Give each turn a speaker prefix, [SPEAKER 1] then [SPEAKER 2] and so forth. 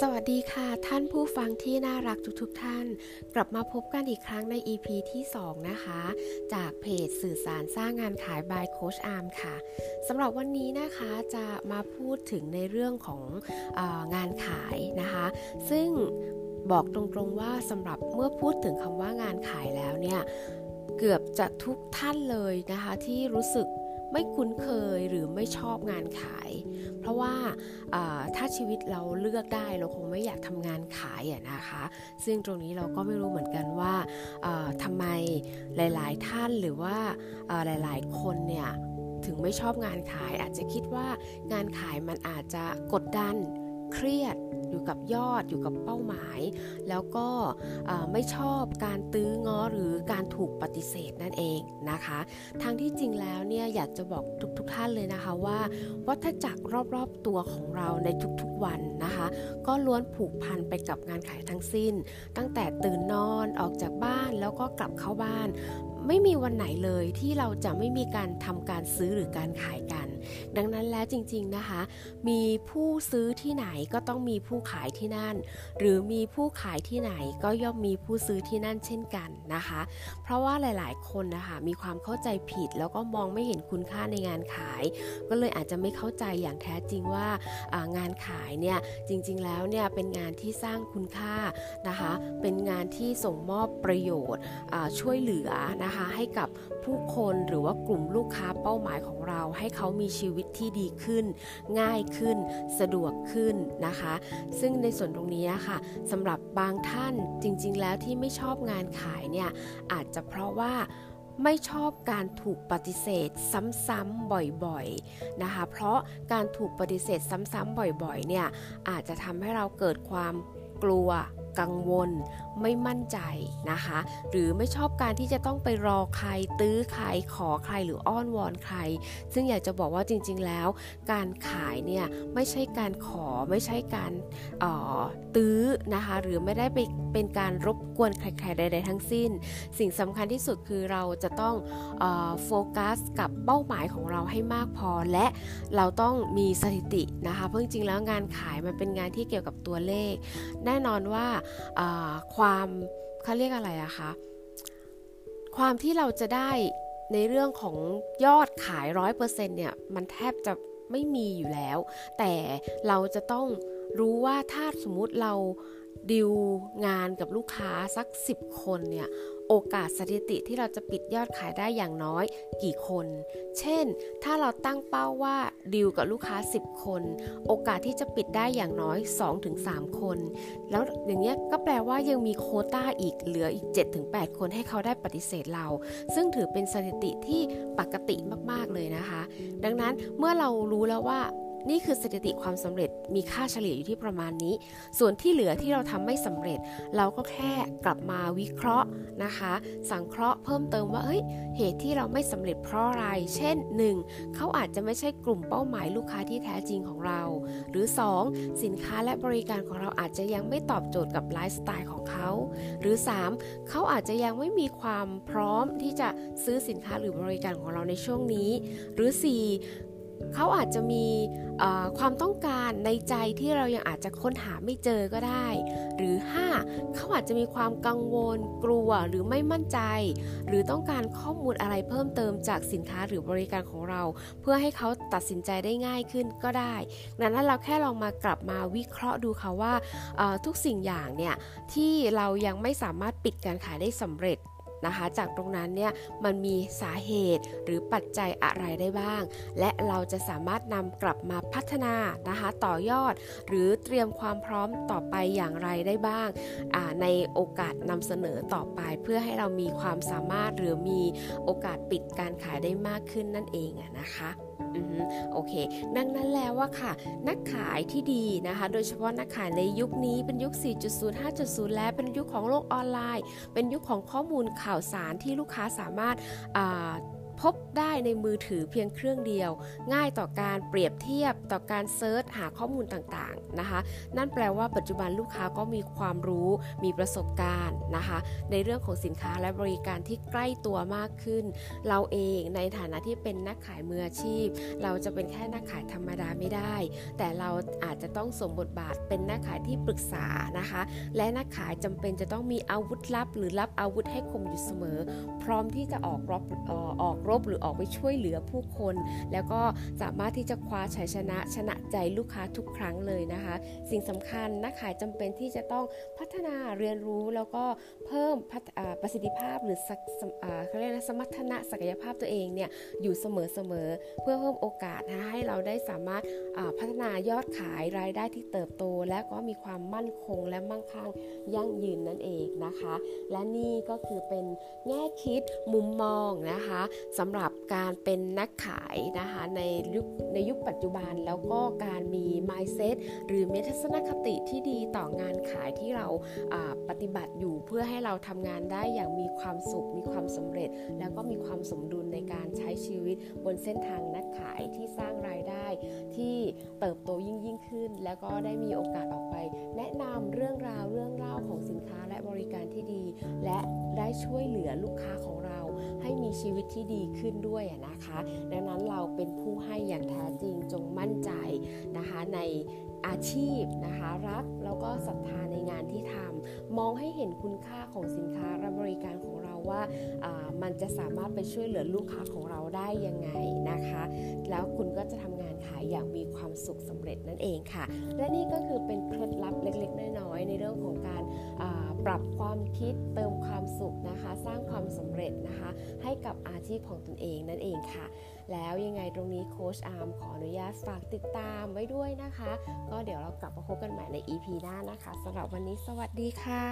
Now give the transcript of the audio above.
[SPEAKER 1] สวัสดีค่ะท่านผู้ฟังที่น่ารักทุกๆทท่าน กลับมาพบกันอีกครั้งใน EP ที่ 2 นะคะ จากเพจสื่อสารสร้างงานขาย by Coach Arm ค่ะสำหรับวันนี้นะคะจะมาพูดถึงในเรื่องขององานขายนะคะ ซึ่งบอกตรงๆว่าสำหรับเมื่อพูดถึงคำว่างานขายแล้วเนี่ย เกือบจะทุกท่านเลยนะคะที่รู้สึกไม่คุ้นเคยหรือไม่ชอบงานขาย เพราะว่าถ้าชีวิตเราเลือกได้เราคงไม่อยากทำงานขายะนะคะ ซึ่งตรงนี้เราก็ไม่รู้เหมือนกันว่าทำไมหลาย ๆ ท่านหรือว่าหลาย ๆ คนเนี่ยถึงไม่ชอบงานขายอาจจะคิดว่างานขายมันอาจจะกดดัน เครียดอยู่กับยอดอยู่กับเป้าหมาย แล้วก็ไม่ชอบการตื้อง้อหรือการถูกปฏิเสธนั่นเองนะคะทั้งที่จริงแล้วเนี่ยอยากจะบอกทุกๆทท่านเลยนะคะว่า วัฏจักรรอบๆตัวของเราในทุกๆวันนะคะ ก็ล้วนผูกพันไปกับงานขายทั้งสิ้น ตั้งแต่ตื่นนอนออกจากบ้านแล้วก็กลับเข้าบ้าน ไม่มีวันไหนเลยที่เราจะไม่มีการทำการซื้อหรือการขายกัน ดังนั้นแล้วจริง ๆนะคะ มีผู้ซื้อที่ไหนก็ต้องมีผู้ขายที่นั่น หรือมีผู้ขายที่ไหนก็ย่อมมีผู้ซื้อที่นั่นเช่นกันนะคะ เพราะว่าหลายๆ คนนะคะมีความเข้าใจผิดแล้วก็มองไม่เห็นคุณค่าในงานขาย ก็เลยอาจจะไม่เข้าใจอย่างแท้จริงว่างานขายเนี่ยจริง ๆแล้วเนี่ยเป็นงานที่สร้างคุณค่านะคะ เป็นงานที่ส่งมอบประโยชน์ช่วยเหลือนะคะคะให้กับผู้คนหรือว่ากลุ่มลูกค้าเป้าหมายของเรา ให้เขามีชีวิตที่ดีขึ้น ง่ายขึ้น สะดวกขึ้นนะคะ ซึ่งในส่วนตรงนี้ค่ะสำหรับบางท่านจริง ๆ แล้วที่ไม่ชอบงานขายเนี่ยอาจจะเพราะว่าไม่ชอบการถูกปฏิเสธซ้ำๆบ่อยๆนะคะ เพราะการถูกปฏิเสธซ้ำๆบ่อยๆเนี่ยอาจจะทำให้เราเกิดความกลัว กังวล ไม่มั่นใจนะคะ หรือไม่ชอบการที่จะต้องไปรอใคร ตื้อใคร ขอใครหรืออ้อนวอนใคร ซึ่งอยากจะบอกว่าจริง ๆ แล้ว การขายเนี่ยไม่ใช่การขอไม่ใช่การตื้อนะคะ หรือไม่ได้ไปเป็นการรบกวนใครๆใดๆทั้งสิ้น สิ่งสำคัญที่สุดคือเราจะต้องโฟกัสกับเป้าหมายของเราให้มากพอและเราต้องมีสถิตินะคะ เพราะจริงๆแล้วงานขายมันเป็นงานที่เกี่ยวกับตัวเลข แน่นอนว่าความเขาเรียกอะไรอะคะความที่เราจะได้ในเรื่องของยอดขายร้อยเปอร์เซ็นเนี่ย มันแทบจะไม่มีอยู่แล้ว แต่เราจะต้องรู้ว่าถ้าสมมุติเรา ดิวงานกับลูกค้าสัก 10 คนเนี่ยโอกาสสถิติที่เราจะปิดยอดขายได้อย่างน้อยกี่คน เช่น ถ้าเราตั้งเป้าว่าดิวกับลูกค้า 10 คน โอกาสที่จะปิดได้อย่างน้อย 2-3 คน แล้วอย่างเงี้ยก็แปลว่ายังมีโคต้าอีกเหลืออีก 7-8 คนให้เขาได้ปฏิเสธเรา ซึ่งถือเป็นสถิติที่ปกติมาก ๆ เลยนะคะ ดังนั้นเมื่อเรารู้แล้วว่า นี่คือสถิติความสำเร็จมีค่าเฉลี่ยอยู่ที่ประมาณนี้ ส่วนที่เหลือที่เราทำไม่สำเร็จ เราก็แค่กลับมาวิเคราะห์นะคะ สังเคราะห์เพิ่มเติมว่าเฮ้ยเหตุที่เราไม่สำเร็จเพราะอะไร เช่น 1. เขาอาจจะไม่ใช่กลุ่มเป้าหมายลูกค้าที่แท้จริงของเรา หรือ 2. สินค้าและบริการของเราอาจจะยังไม่ตอบโจทย์กับไลฟ์สไตล์ของเขา หรือ 3. เขาอาจจะยังไม่มีความพร้อมที่จะซื้อสินค้าหรือบริการของเราในช่วงนี้ หรือ 4 เขาอาจจะมีความต้องการในใจที่เรายังอาจจะค้นหาไม่เจอก็ได้ หรือ 5. เขาอาจจะมีความกังวล กลัวหรือไม่มั่นใจ หรือต้องการข้อมูลอะไรเพิ่มเติมจากสินค้าหรือบริการของเรา เพื่อให้เขาตัดสินใจได้ง่ายขึ้นก็ได้ดังนั้นเราแค่ลองมากลับมาวิเคราะห์ดูค่ะว่าทุกสิ่งอย่างเนี่ยที่เรายังไม่สามารถปิดการขายได้สำเร็จ นะคะ จากตรงนั้นเนี่ยมันมีสาเหตุหรือปัจจัยอะไรได้บ้าง และเราจะสามารถนำกลับมาพัฒนานะคะ ต่อยอด หรือเตรียมความพร้อมต่อไปอย่างไรได้บ้างในโอกาสนำเสนอต่อไป เพื่อให้เรามีความสามารถหรือมีโอกาสปิดการขายได้มากขึ้นนั่นเองนะคะ โอเค ดังนั้นแล้วว่าค่ะ นักขายที่ดีนะคะ โดยเฉพาะนักขายในยุคนี้เป็นยุค 4.0 5.0 แล้วเป็นยุคของโลกออนไลน์ เป็นยุคของข้อมูลข่าวสารที่ลูกค้าสามารถ พบได้ในมือถือเพียงเครื่องเดียว ง่ายต่อการเปรียบเทียบต่อการเซิร์ชหาข้อมูลต่างๆนะคะ นั่นแปลว่าปัจจุบันลูกค้าก็มีความรู้มีประสบการณ์นะคะ ในเรื่องของสินค้าและบริการที่ใกล้ตัวมากขึ้น เราเองในฐานะที่เป็นนักขายมืออาชีพ เราจะเป็นแค่นักขายธรรมดาไม่ได้ แต่เราอาจจะต้องสมบทบาทเป็นนักขายที่ปรึกษานะคะ และนักขายจำเป็นจะต้องมีอาวุธลับ หรือรับอาวุธให้คมอยู่เสมอ พร้อมที่จะออกรบออกรบหรือออกไปช่วยเหลือผู้คน แล้วก็สามารถที่จะคว้าชัยชนะชนะใจลูกค้าทุกครั้งเลยนะคะ สิ่งสำคัญนักขายจำเป็นที่จะต้องพัฒนาเรียนรู้แล้วก็เพิ่มประสิทธิภาพหรือเขาเรียกนะสมรรถนะศักยภาพตัวเองเนี่ยอยู่เสมอๆเพื่อเพิ่มโอกาสนะให้เราได้สามารถพัฒนายอดขายรายได้ที่เติบโต และก็มีความมั่นคงและมั่งคั่งยั่งยืนนั่นเองนะคะ และนี่ก็คือเป็นแง่คิดมุมมองนะคะสำหรับการเป็นนักขายนะคะในยุคในยุคปัจจุบันแล้วก็การมี mindset หรือเมทัศนคติที่ดีต่องานขายที่เราปฏิบัติอยู่เพื่อให้เราทำงานได้อย่างมีความสุข มีความสำเร็จ แล้วก็มีความสมดุลในการใช้ชีวิตบนเส้นทางนักขายที่สร้างรายได้ ที่เติบโตยิ่งยิ่งขึ้น แล้วก็ได้มีโอกาสออกไป แนะนำเรื่องราวเรื่องเล่าของสินค้าและบริการที่ดี และได้ช่วยเหลือลูกค้าของเราให้มีชีวิตที่ดีดีขึ้นด้วยนะคะ ดังนั้นเราเป็นผู้ให้อย่างแท้จริงจงมั่นใจนะคะใน อาชีพนะคะ รักแล้วก็ศรัทธาในงานที่ทำมองให้เห็นคุณค่าของสินค้าและบริการของเราว่ามันจะสามารถไปช่วยเหลือลูกค้าของเราได้ยังไงนะคะ แล้วคุณก็จะทำงานขายอย่างมีความสุขสำเร็จนั่นเองค่ะ และนี่ก็คือเป็นเคล็ดลับเล็ก ๆ น้อยๆในเรื่องของการปรับความคิดเติมความสุขนะคะ สร้างความสำเร็จนะคะ ให้กับอาชีพของตนเองนั่นเองค่ะ แล้วยังไงตรงนี้โค้ชอาร์มขออนุญาตฝากติดตามไว้ด้วยนะคะ ก็เดี๋ยวเรากลับมาพบกันใหม่ใน EP หน้านะคะสำหรับวันนี้สวัสดีค่ะ